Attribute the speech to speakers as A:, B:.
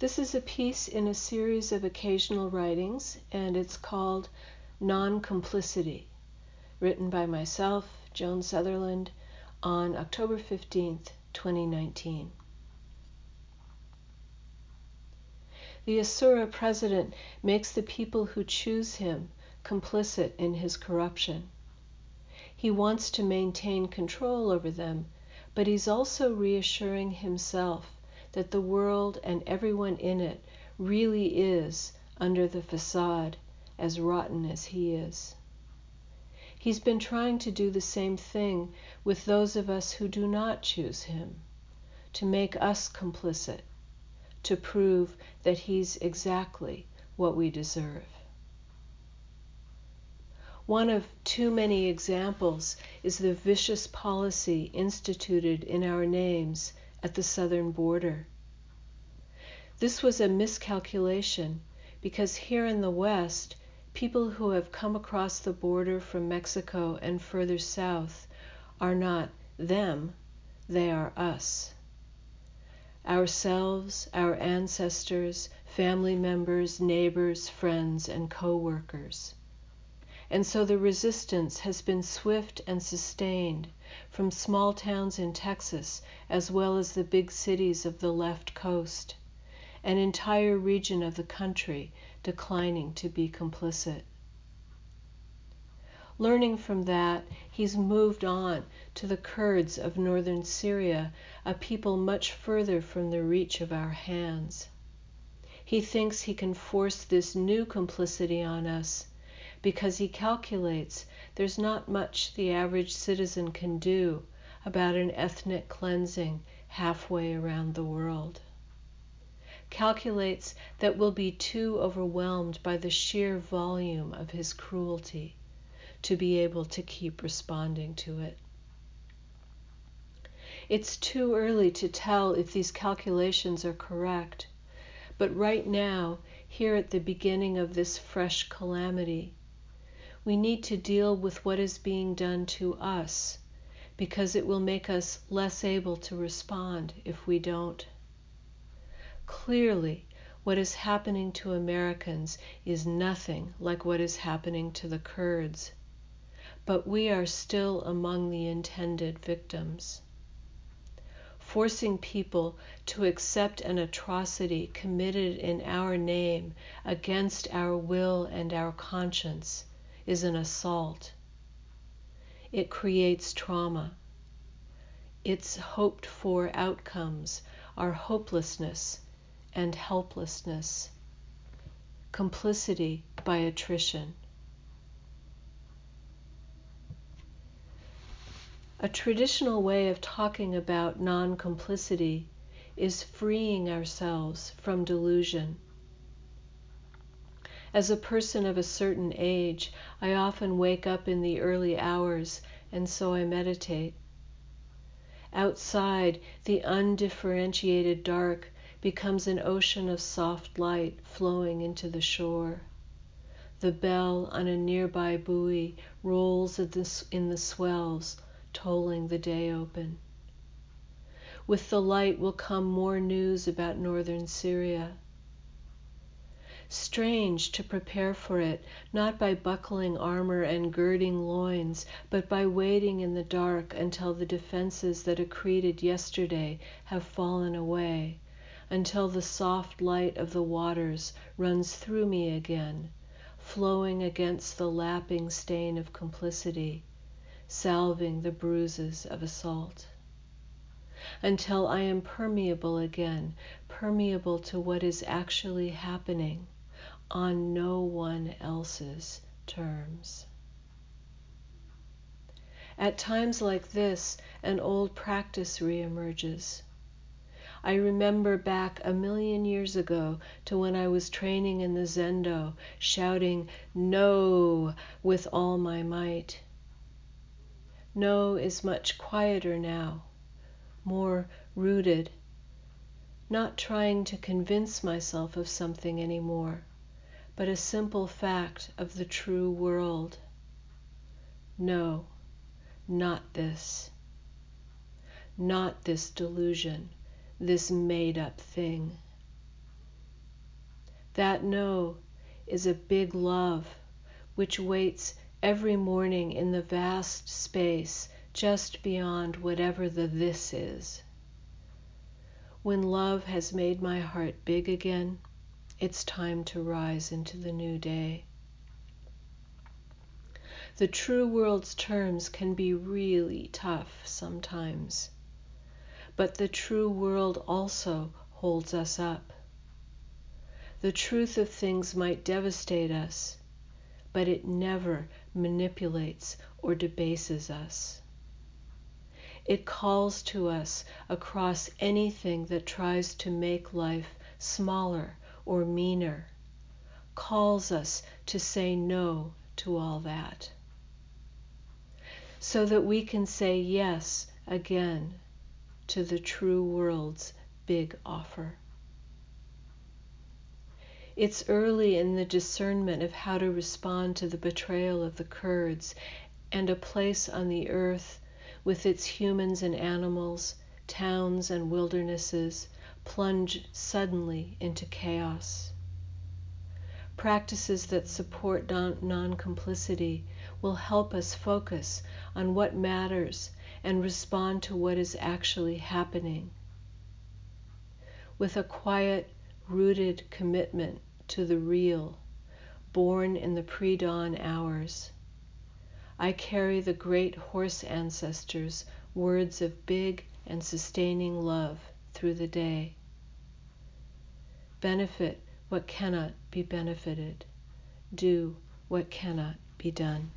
A: This is a piece in a series of occasional writings, and it's called Non Complicity, written by myself, Joan Sutherland, on October 15th, 2019. The Asura president makes the people who choose him complicit in his corruption. He wants to maintain control over them, but he's also reassuring himself that the world and everyone in it really is, under the facade, as rotten as he is. He's been trying to do the same thing with those of us who do not choose him, to make us complicit, to prove that he's exactly what we deserve. One of too many examples is the vicious policy instituted in our names at the southern border. This was a miscalculation because here in the West, people who have come across the border from Mexico and further south are not them, they are us. Ourselves, our ancestors, family members, neighbors, friends, and co workers and so the resistance has been swift and sustained from small towns in Texas as well as the big cities of the left coast, an entire region of the country declining to be complicit. Learning from that, he's moved on to the Kurds of northern Syria, a people much further from the reach of our hands. He thinks he can force this new complicity on us because he calculates there's not much the average citizen can do about an ethnic cleansing halfway around the world. Calculates that we'll be too overwhelmed by the sheer volume of his cruelty to be able to keep responding to it. It's too early to tell if these calculations are correct, but right now, here at the beginning of this fresh calamity, we need to deal with what is being done to us because it will make us less able to respond if we don't. Clearly, what is happening to Americans is nothing like what is happening to the Kurds, but we are still among the intended victims. Forcing people to accept an atrocity committed in our name against our will and our conscience is an assault. It creates trauma. Its hoped for outcomes are hopelessness and helplessness, complicity by attrition. A traditional way of talking about non complicity is freeing ourselves from delusion. As a person of a certain age, I often wake up in the early hours, and so I meditate. Outside, the undifferentiated dark becomes an ocean of soft light flowing into the shore. The bell on a nearby buoy rolls in the swells, tolling the day open. With the light will come more news about northern Syria strange to prepare for it, not by buckling armor and girding loins, but by waiting in the dark until the defenses that accreted yesterday have fallen away, until the soft light of the waters runs through me again, flowing against the lapping stain of complicity, salving the bruises of assault until I am permeable again, permeable to what is actually happening on no one else's terms. At times like this, an old practice reemerges. I remember back a million years ago to when I was training in the Zendo, shouting No with all my might. No is much quieter now, more rooted, not trying to convince myself of something anymore but a simple fact of the true world. No, not this. Not this delusion, this made up thing. That no is a big love which waits every morning in the vast space just beyond whatever the this is. When love has made my heart big again, it's time to rise into the new day. The true world's terms can be really tough sometimes, but the true world also holds us up. The truth of things might devastate us, but it never manipulates or debases us. It calls to us across anything that tries to make life smaller or meaner, calls us to say no to all that. So that we can say yes again to the true world's big offer. It's early in the discernment of how to respond to the betrayal of the Kurds and a place on the earth with its humans and animals, towns and wildernesses plunge suddenly into chaos. Practices that support non complicity will help us focus on what matters and respond to what is actually happening. With a quiet, rooted commitment to the real, born in the pre dawn hours. I carry the great horse ancestors' words of big and sustaining love through the day. Benefit what cannot be benefited, do what cannot be done.